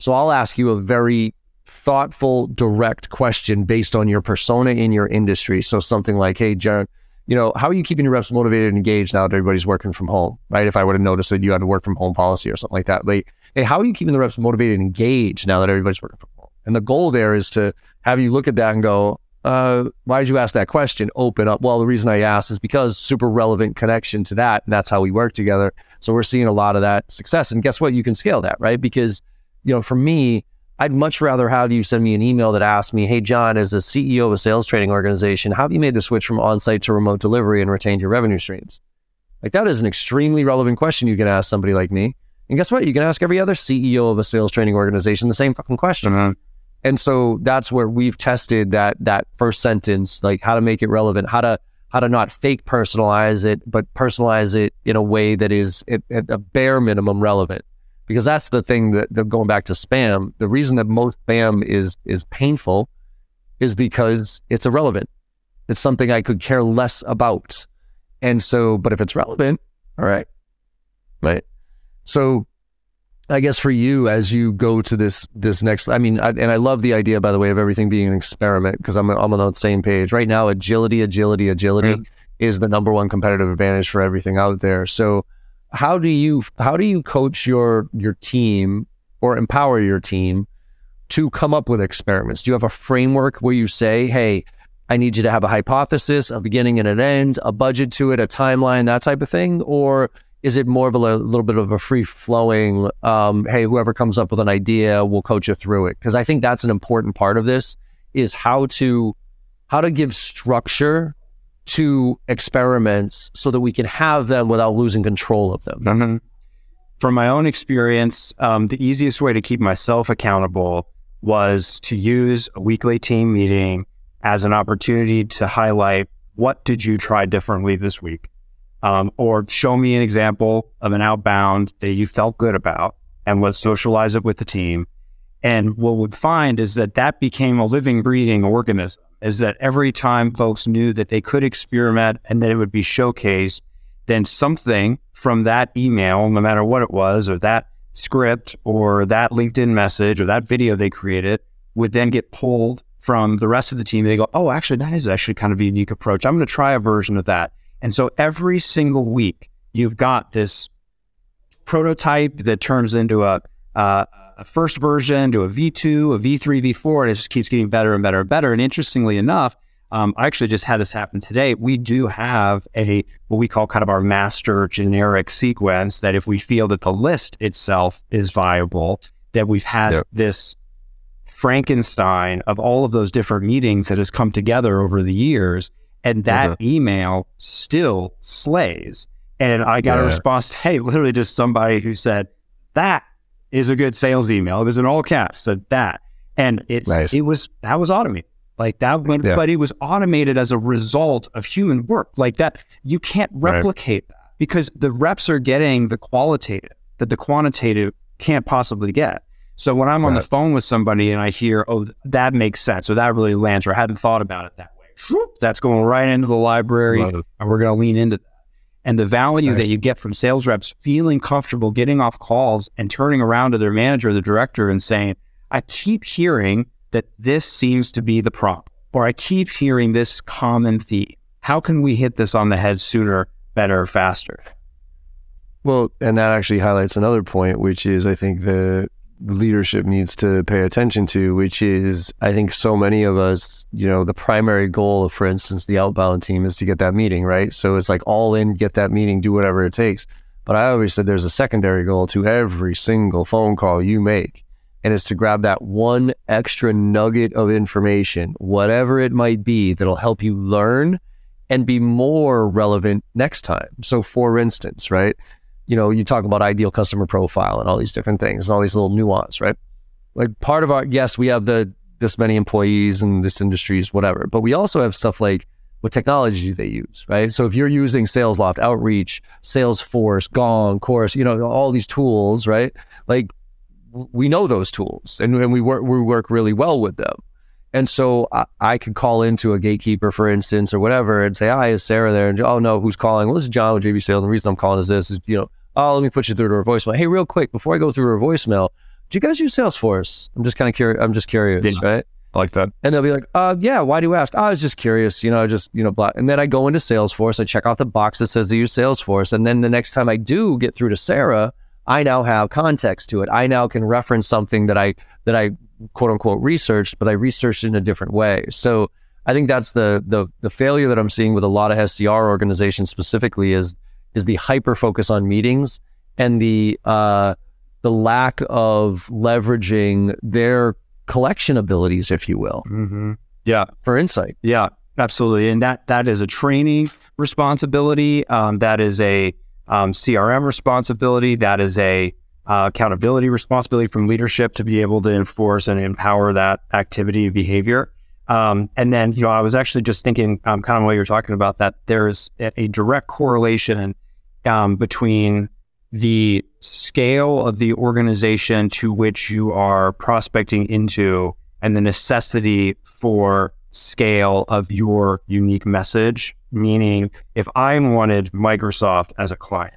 so I'll ask you a very thoughtful, direct question based on your persona in your industry. So something like, hey, Jaron, you know, how are you keeping your reps motivated and engaged now that everybody's working from home, right? If I would have noticed that you had a work from home policy or something like that, like, hey, how are you keeping the reps motivated and engaged now that everybody's working from home? And the goal there is to have you look at that and go, uh, why did you ask that question? Open up. Well, the reason I asked is because super relevant connection to that. And that's how we work together. So we're seeing a lot of that success. And guess what? You can scale that, right? Because you know, for me, I'd much rather have you send me an email that asks me, Hey, John, as a CEO of a sales training organization, how have you made the switch from on site to remote delivery and retained your revenue streams? Like, that is an extremely relevant question you can ask somebody like me. And guess what? You can ask every other CEO of a sales training organization the same fucking question. Mm-hmm. And so that's where we've tested that that first sentence, like how to make it relevant, how to how to not fake personalize it, but personalize it in a way that is at, at a bare minimum relevant. Because that's the thing that, going back to spam, the reason that most spam is is painful is because it's irrelevant. It's something I could care less about. And so, but if it's relevant, all right. Right. So I guess for you, as you go to this this next, I mean, I, and I love the idea, by the way, of everything being an experiment because I'm I'm on the same page right now. Agility, agility, agility mm-hmm. is the number one competitive advantage for everything out there. So, how do you how do you coach your your team or empower your team to come up with experiments? Do you have a framework where you say, hey? I need you to have a hypothesis, a beginning and an end, a budget to it, a timeline, that type of thing? Or is it more of a, little bit of a free flowing um, hey whoever comes up with an idea we'll coach you through it because i think that's an important part of this is how to how to give structure to experiments so that we can have them without losing control of them mm-hmm. from my own experience um, the easiest way to keep myself accountable was to use a weekly team meeting as an opportunity to highlight what did you try differently this week um, or show me an example of an outbound that you felt good about and let's socialize it with the team. And what we'd find is that that became a living, breathing organism, is that every time folks knew that they could experiment and that it would be showcased, then something from that email, no matter what it was, or that script, or that LinkedIn message, or that video they created, would then get pulled from the rest of the team. They go, oh, actually, that is actually kind of a unique approach. I'm going to try a version of that. And so every single week, you've got this prototype that turns into a, uh, a first version to a V2, a V3, V4, and it just keeps getting better and better and better. And interestingly enough, um, I actually just had this happen today. We do have a what we call kind of our master generic sequence that if we feel that the list itself is viable, that we've had yep. this Frankenstein of all of those different meetings that has come together over the years and that uh-huh. email still slays. And I got yeah. a response, hey, literally just somebody who said, that is a good sales email. It was in all caps, said that. And it's nice. it was that was automated. Like that went, yeah. but it was automated as a result of human work. Like that, you can't replicate right. that because the reps are getting the qualitative that the quantitative can't possibly get. So when I'm on the phone with somebody and I hear, oh, that makes sense, or that really lands, or I hadn't thought about it that way that's going right into the library, and we're going to lean into that. And the value that you get from sales reps feeling comfortable getting off calls and turning around to their manager, the director, and saying, I keep hearing that this seems to be the problem, or I keep hearing this common theme. How can we hit this on the head sooner, better, faster? Well, and that actually highlights another point, which is I think the leadership needs to pay attention to, which is I think so many of us, you know, the primary goal of, for instance, the outbound team is to get that meeting, right? So it's like all in, get that meeting, do whatever it takes. But I always said there's a secondary goal to every single phone call you make. And it's to grab that one extra nugget of information, whatever it might be, that'll help you learn and be more relevant next time. So, for instance, right, you know, you talk about ideal customer profile and all these different things and all these little nuance, right? Like part of our yes, we have the this many employees in this industries, whatever, but we also have stuff like what technology do they use, right? So if you're using SalesLoft, Outreach, Salesforce, Gong, Chorus, you know, all these tools, right? Like we know those tools and, and we work we work really well with them. And so I, I, could call into a gatekeeper, for instance, or whatever, and say, "Hi, is Sarah there?" And oh no, who's calling? Well, this is John with JB Sales. The reason I'm calling is this: is you know, oh, let me put you through to her voicemail. Hey, real quick, before I go through her voicemail, do you guys use Salesforce? I'm just kind of curious. I'm just curious, yeah. right? I like that. And they'll be like, uh, yeah, why do you ask? Oh, I was just curious, you know, just, you know, blah. And then I go into Salesforce, I check out the box that says they use Salesforce. And then the next time I do get through to Sarah, I now have context to it. I now can reference something that I, that I quote unquote researched, but I researched in a different way. So I think that's the, the, the failure that I'm seeing with a lot of SDR organizations specifically is, is the hyper focus on meetings and the uh, the lack of leveraging their collection abilities, if you will. Mm-hmm. Yeah, for insight. Yeah, absolutely, and that that is a training responsibility. Um, that is a um, CRM responsibility. That is a uh, accountability responsibility from leadership to be able to enforce and empower that activity behavior. Um, and then, you know, I was actually just thinking, um, kind of while you're talking about that, there's a, a direct correlation um, between the scale of the organization to which you are prospecting into and the necessity for scale of your unique message. Meaning, if I wanted Microsoft as a client,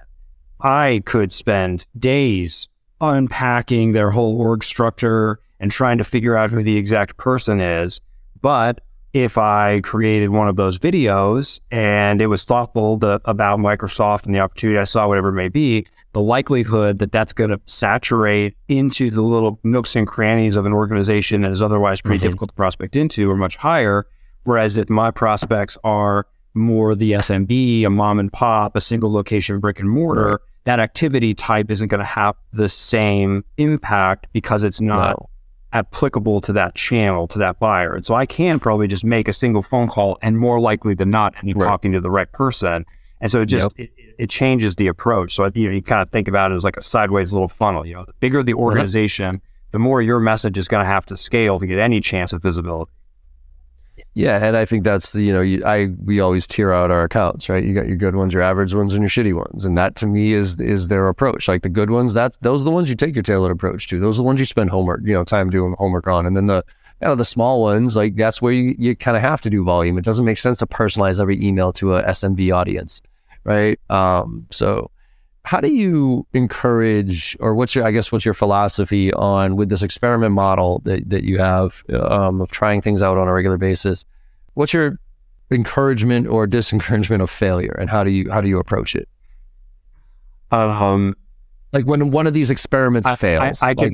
I could spend days unpacking their whole org structure and trying to figure out who the exact person is. But if I created one of those videos and it was thoughtful to, about Microsoft and the opportunity I saw, whatever it may be, the likelihood that that's going to saturate into the little nooks and crannies of an organization that is otherwise pretty mm-hmm. difficult to prospect into are much higher. Whereas if my prospects are more the SMB, a mom and pop, a single location brick and mortar, right. that activity type isn't going to have the same impact because it's not no. Applicable to that channel, to that buyer. And so I can probably just make a single phone call and more likely than not, I'm right. talking to the right person. And so it just yep. it, it, changes the approach. So you know, you kind of think about it as like a sideways little funnel. You know, the bigger the uh-huh. organization, the more your message is going to have to scale to get any chance of visibility. Yeah, and I think that's the you know you, I we always tier out our accounts, right? You got your good ones, your average ones, and your shitty ones, and that to me is is their approach. Like the good ones, that's those are the ones you take your tailored approach to. Those are the ones you spend homework, you know, time doing homework on, and then the you know, the small ones, like that's where you, you kind of have to do volume. It doesn't make sense to personalize every email to a SMB audience right? Um, so how do you encourage or what's your i guess what's your philosophy on with this experiment model that, that you have um, of trying things out on a regular basis what's your encouragement or disencouragement of failure and how do you how do you approach it um like when one of these experiments I, fails I, I like can,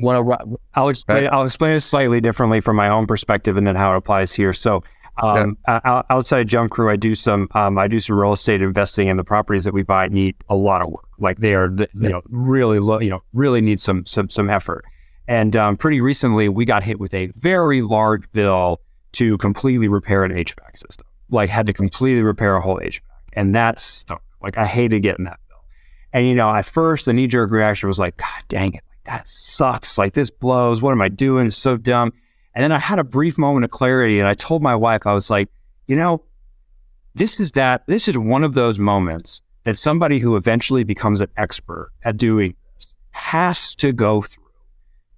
I'll explain right? I'll explain it slightly differently from my own perspective and then how it applies here so um, yeah. outside Jump Crew, I do some um, I do some real estate investing, and the properties that we buy need a lot of work. Like they are, you know, really low, you know, really need some some some effort. And um, pretty recently, we got hit with a very large bill to completely repair an HVAC system. Like had to completely repair a whole HVAC, and that stunk. Like I hated getting that bill. And you know, at first, the knee jerk reaction was like, God dang it, like that sucks. Like this blows. What am I doing? It's so dumb. And then I had a brief moment of clarity and I told my wife, I was like, you know, this is that, this is one of those moments that somebody who eventually becomes an expert at doing this has to go through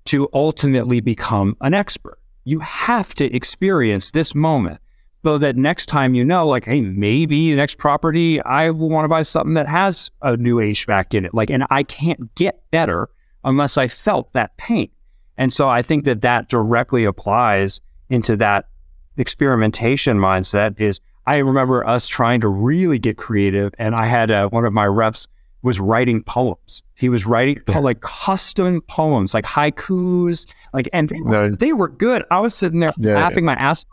to ultimately become an expert. You have to experience this moment so that next time you know, like, hey, maybe the next property, I will want to buy something that has a new HVAC in it. Like, and I can't get better unless I felt that pain. And so I think that that directly applies into that experimentation mindset is I remember us trying to really get creative and I had uh, one of my reps was writing poems. He was writing po- like custom poems, like haikus, like and they, no. they were good. I was sitting there yeah, laughing yeah. my ass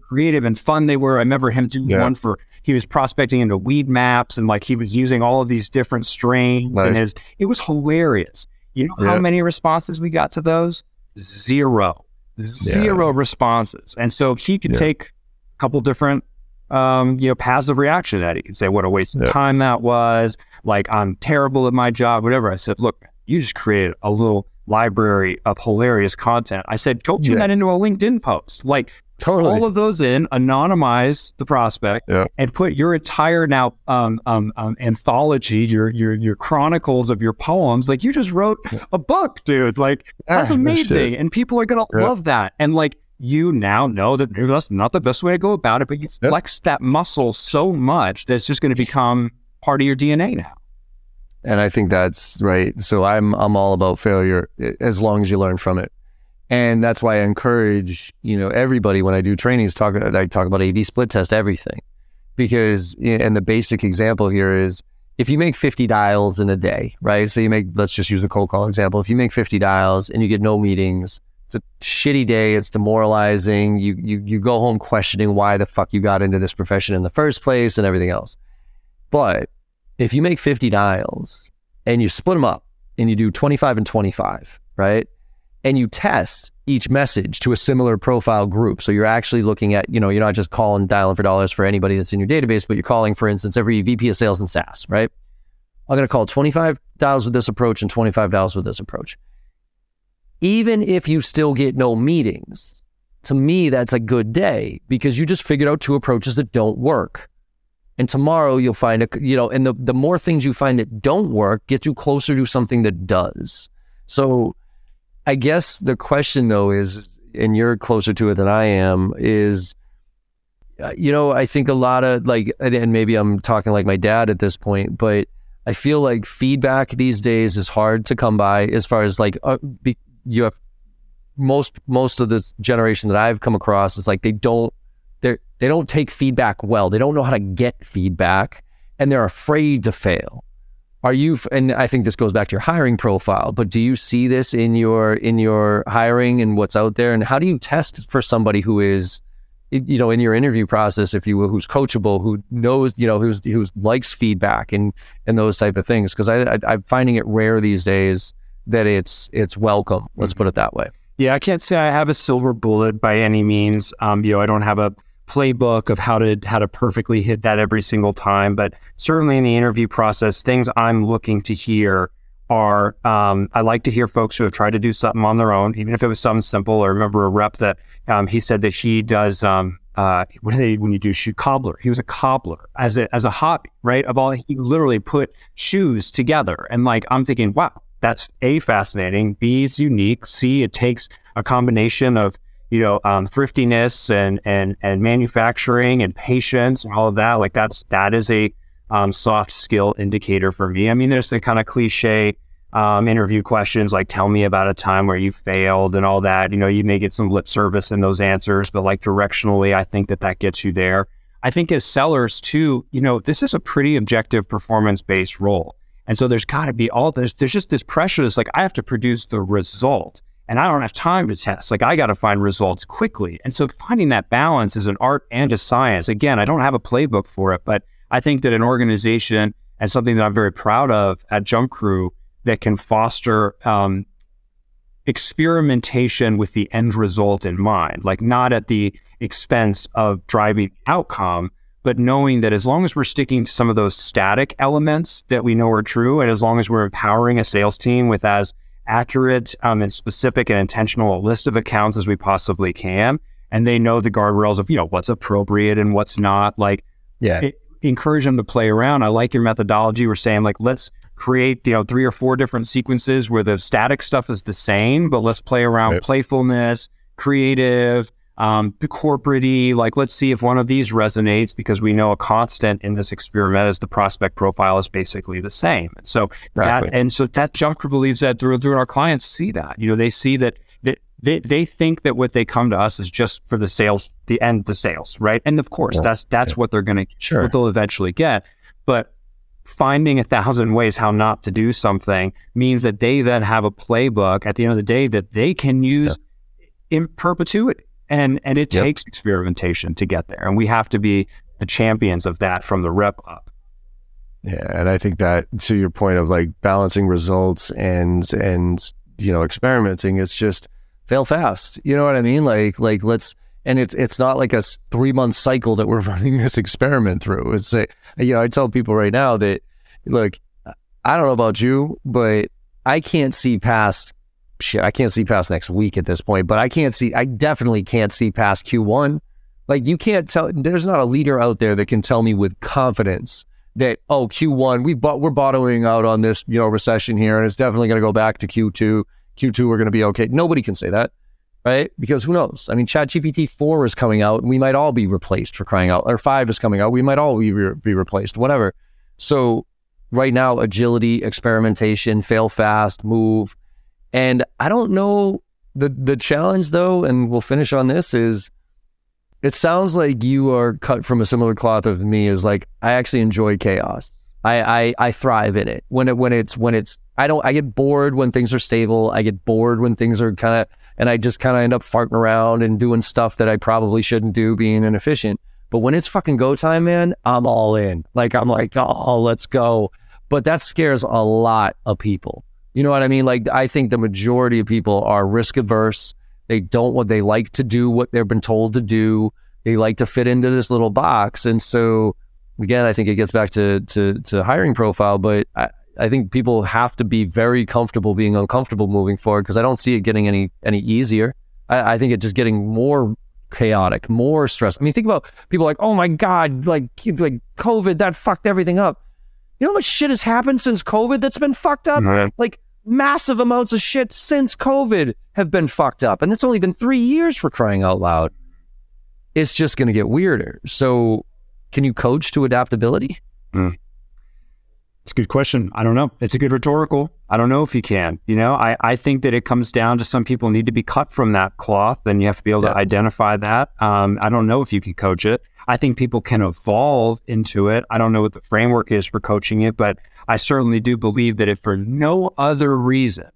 creative and fun they were. I remember him doing yeah. one for he was prospecting into Weedmaps and like he was using all of these different strains nice. and his it was hilarious. You know how many responses we got to those? Zero. Zero yeah. responses. And so he could yeah. take a couple different um, you know, passive reaction at it. He could say what a waste of time that was, like I'm terrible at my job, whatever. I said, look, you just created a little library of hilarious content. I said, go turn that into a LinkedIn post. Like Totally. All of those in, anonymize the prospect, yeah. and put your entire now um, um, um, anthology, your your your chronicles of your poems. Like you just wrote a book, dude. Like that's amazing, and people are gonna yeah. love that. And like you now know that that's not the best way to go about it, but you yep. flex that muscle so much that it's just going to become part of your DNA now. And I think that's right. So I'm I'm all about failure as long as you learn from it. And that's why I encourage, you know, everybody when I do trainings, talk I talk about A/B split test everything, because and the basic example here is if you make 50 dials in a day, right? So you make let's just use a cold call example. If you make 50 dials and you get no meetings, it's a shitty day. It's demoralizing. You you you go home questioning why the fuck you got into this profession in the first place and everything else. But if you make 50 dials and you split them up and you do 25 and 25, right? And you test each message to a similar profile group. So you're actually looking at, you know, you're not just calling dialing for dollars for anybody that's in your database, but you're calling, for instance, every VP of sales in SaaS, right? I'm going to call 25 dials with this approach and 25 dials with this approach. Even if you still get no meetings, to me, that's a good day because you just figured out two approaches that don't work. And tomorrow you'll find a, you know, and the, the more things you find that don't work get you closer to something that does. So I guess the question though is, and you're closer to it than I am, is, uh, you know, I think a lot of like, and maybe I'm talking like my dad at this point, but I feel like feedback these days is hard to come by as far as like, uh, be, you have most most of this generation that I've come across is like they don't they they don't take feedback well. They don't know how to get feedback, and they're afraid to fail. Are you? And I think this goes back to your hiring profile. But do you see this in your in your hiring and what's out there? And how do you test for somebody who is, you know, in your interview process, if you will, who's coachable, who knows, you know, who's who's likes feedback and and those type of things? Because I, I I'm finding it rare these days that it's it's welcome. Let's put it that way. Yeah, I can't say I have a silver bullet by any means. Um, you know, I don't have a playbook of how to how to perfectly hit that every single time, but certainly in the interview process, things I'm looking to hear are um, I like to hear folks who have tried to do something on their own, even if it was something simple. I remember a rep that um, he said that he does um, uh, what do they when you do shoe cobbler? He was a cobbler as a as a hobby, right? Of all he literally put shoes together, and like I'm thinking, wow, that's A, fascinating. B, it's unique. C, it takes a combination of, you know, um, thriftiness and, and, and manufacturing and patience and all of that. Like that's, that is a um, soft skill indicator for me. I mean, there's the kind of cliche um, interview questions like tell me about a time where you failed and all that. You know, you may get some lip service in those answers, but like directionally, I think that that gets you there. I think as sellers too, you know, this is a pretty objective performance based role. And so there's got to be all this, there's just this pressure that's like, I have to produce the result and I don't have time to test. Like, I got to find results quickly. And so finding that balance is an art and a science. Again, I don't have a playbook for it, but I think that an organization and something that I'm very proud of at Jump Crew that can foster um, experimentation with the end result in mind, like not at the expense of driving outcome, but knowing that as long as we're sticking to some of those static elements that we know are true, and as long as we're empowering a sales team with as accurate um, and specific and intentional a list of accounts as we possibly can, and they know the guardrails of you know what's appropriate and what's not, like yeah, it, encourage them to play around. I like your methodology. We're saying like let's create you know three or four different sequences where the static stuff is the same, but let's play around right. playfulness, creative um, corporate like let's see if one of these resonates because we know a constant in this experiment is the prospect profile is basically the same. And so exactly. that, and so that Crew believes that through, through our clients see that, you know, they see that, that they, they think that what they come to us is just for the sales, the end, the sales, right? And of course, yeah. that's, that's yeah. what they're going to, sure. what they'll eventually get. But finding a thousand ways how not to do something means that they then have a playbook at the end of the day that they can use yeah. in perpetuity and and it yep. takes experimentation to get there. And we have to be the champions of that from the rep up. Yeah and i think that to your point of like balancing results and and you know experimenting it's just fail fast. You know what i mean? Like like let's and it's it's not like a three month cycle that we're running this experiment through. It's a you know i tell people right now that look i don't know about you but i can't see past shit, I can't see past next week at this point, but I can't see, I definitely can't see past Q1. Like you can't tell, there's not a leader out there that can tell me with confidence that, oh, Q1, we bought, we're bottoming out on this, you know, recession here, and it's definitely going to go back to Q2. Q2, we're going to be okay. Nobody can say that, right? Because who knows? I mean, ChatGPT 4 is coming out, and we might all be replaced for crying out, or 5 is coming out. We might all be, re- be replaced, whatever. So, right now, agility, experimentation, fail fast, move, and I don't know the the challenge though, and we'll finish on this is it sounds like you are cut from a similar cloth of me is like I actually enjoy chaos. I, I I thrive in it. When it when it's when it's I don't I get bored when things are stable. I get bored when things are kind of and I just kind of end up farting around and doing stuff that I probably shouldn't do being inefficient. But when it's fucking go time, man, I'm all in. Like I'm like, "Oh, let's go." But that scares a lot of people. You know what I mean? Like I think the majority of people are risk averse. They don't what they like to do what they've been told to do. They like to fit into this little box. And so again, I think it gets back to to, to hiring profile, but I, I think people have to be very comfortable being uncomfortable moving forward because I don't see it getting any any easier. I, I think it's just getting more chaotic, more stress. I mean, think about people like, oh my God, like, like COVID, that fucked everything up. You know how much shit has happened since COVID that's been fucked up? Mhm. Like massive amounts of shit since COVID have been fucked up. And it's only been three years for crying out loud. It's just going to get weirder. So, can you coach to adaptability? It's a good question. I don't know. It's a good rhetorical. I don't know if you can. You know, I, I think that it comes down to some people need to be cut from that cloth, and you have to be able Yeah. to identify that. Um, I don't know if you can coach it. I think people can evolve into it. I don't know what the framework is for coaching it, but I certainly do believe that if for no other reason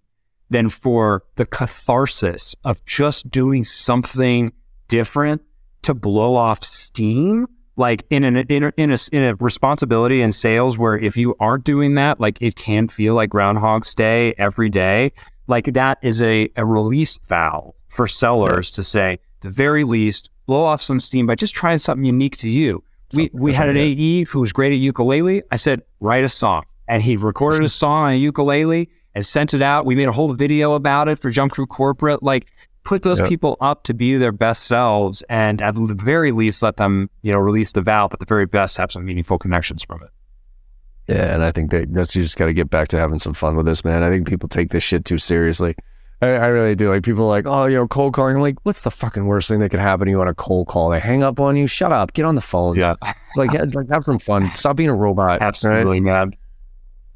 than for the catharsis of just doing something different to blow off steam, like in an in a, in a in a responsibility in sales where if you aren't doing that, like it can feel like Groundhog's Day every day. Like that is a a release valve for sellers to say the very least blow off some steam by just trying something unique to you. We we had an AE who was great at ukulele. I said write a song, and he recorded a song on a ukulele and sent it out. We made a whole video about it for Jump Crew Corporate. Like put those Yep. people up to be their best selves, and at the very least let them you know release the valve. At the very best, have some meaningful connections from it. Yeah, and I think that that's you just got to get back to having some fun with this, man. I think people take this shit too seriously. I, I really do. Like people are like, oh, you know, cold calling. I'm like, what's the fucking worst thing that could happen to you on a cold call? They hang up on you. Shut up. Get on the phones. like, like have some fun. Stop being a robot. right? absolutely, man.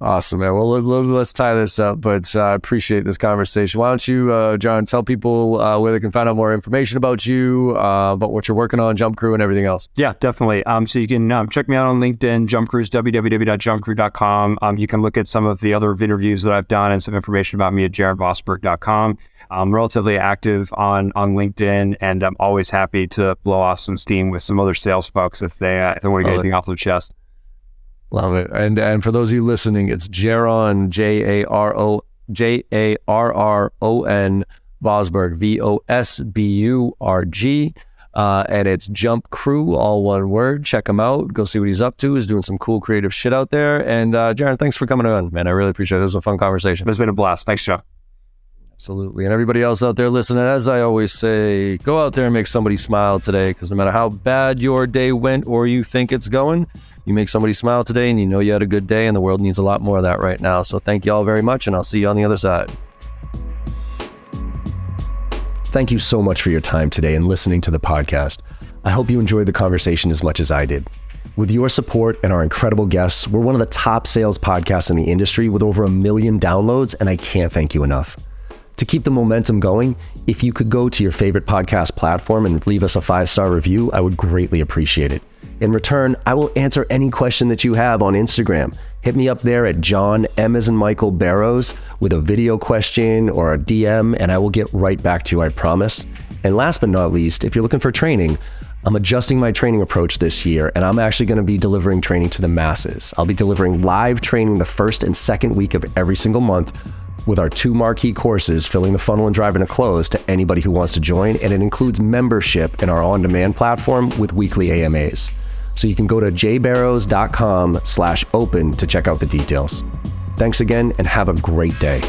Awesome, man. Well, let, us tie this up, but uh, I appreciate this conversation. Why don't you, uh, John, tell people uh, where they can find out more information about you, uh, about what you're working on, Jump Crew, and everything else. Yeah, definitely. Um, so you can um, check me out on LinkedIn, Jump Crew's www.jumpcrew.com. Um, you can look at some of the other interviews that I've done and some information about me at jaronvosburg.com. I'm relatively active on on LinkedIn, and I'm always happy to blow off some steam with some other sales folks if they uh, if they want to get anything off their chest. Love it. And and for those of you listening, it's Jaron J A R O J A R R O N Vosburg V O S B U R G. Uh, and it's Jump Crew, all one word. Check him out. Go see what he's up to. He's doing some cool creative shit out there. And uh, Jaron, thanks for coming on, man. I really appreciate it. This was a fun conversation. It's been a blast. Thanks, Joe. Absolutely. And everybody else out there listening, as I always say, go out there and make somebody smile today because no matter how bad your day went or you think it's going, you make somebody smile today and you know you had a good day, and the world needs a lot more of that right now. So thank you all very much, and I'll see you on the other side. Thank you so much for your time today and listening to the podcast. I hope you enjoyed the conversation as much as I did. With your support and our incredible guests, we're one of the top sales podcasts in the industry with over a million downloads, and I can't thank you enough. To keep the momentum going, if you could go to your favorite podcast platform and leave us a five star review, I would greatly appreciate it. In return, I will answer any question that you have on Instagram. Hit me up there at John M as in Michael Barrows with a video question or a DM, and I will get right back to you, I promise. And last but not least, if you're looking for training, I'm adjusting my training approach this year, and I'm actually going to be delivering training to the masses. I'll be delivering live training the first and second week of every single month with our two marquee courses, Filling the Funnel and Driving to Close, to anybody who wants to join. And it includes membership in our on demand platform with weekly AMAs. So you can go to jbarrows.com slash open to check out the details. Thanks again and have a great day.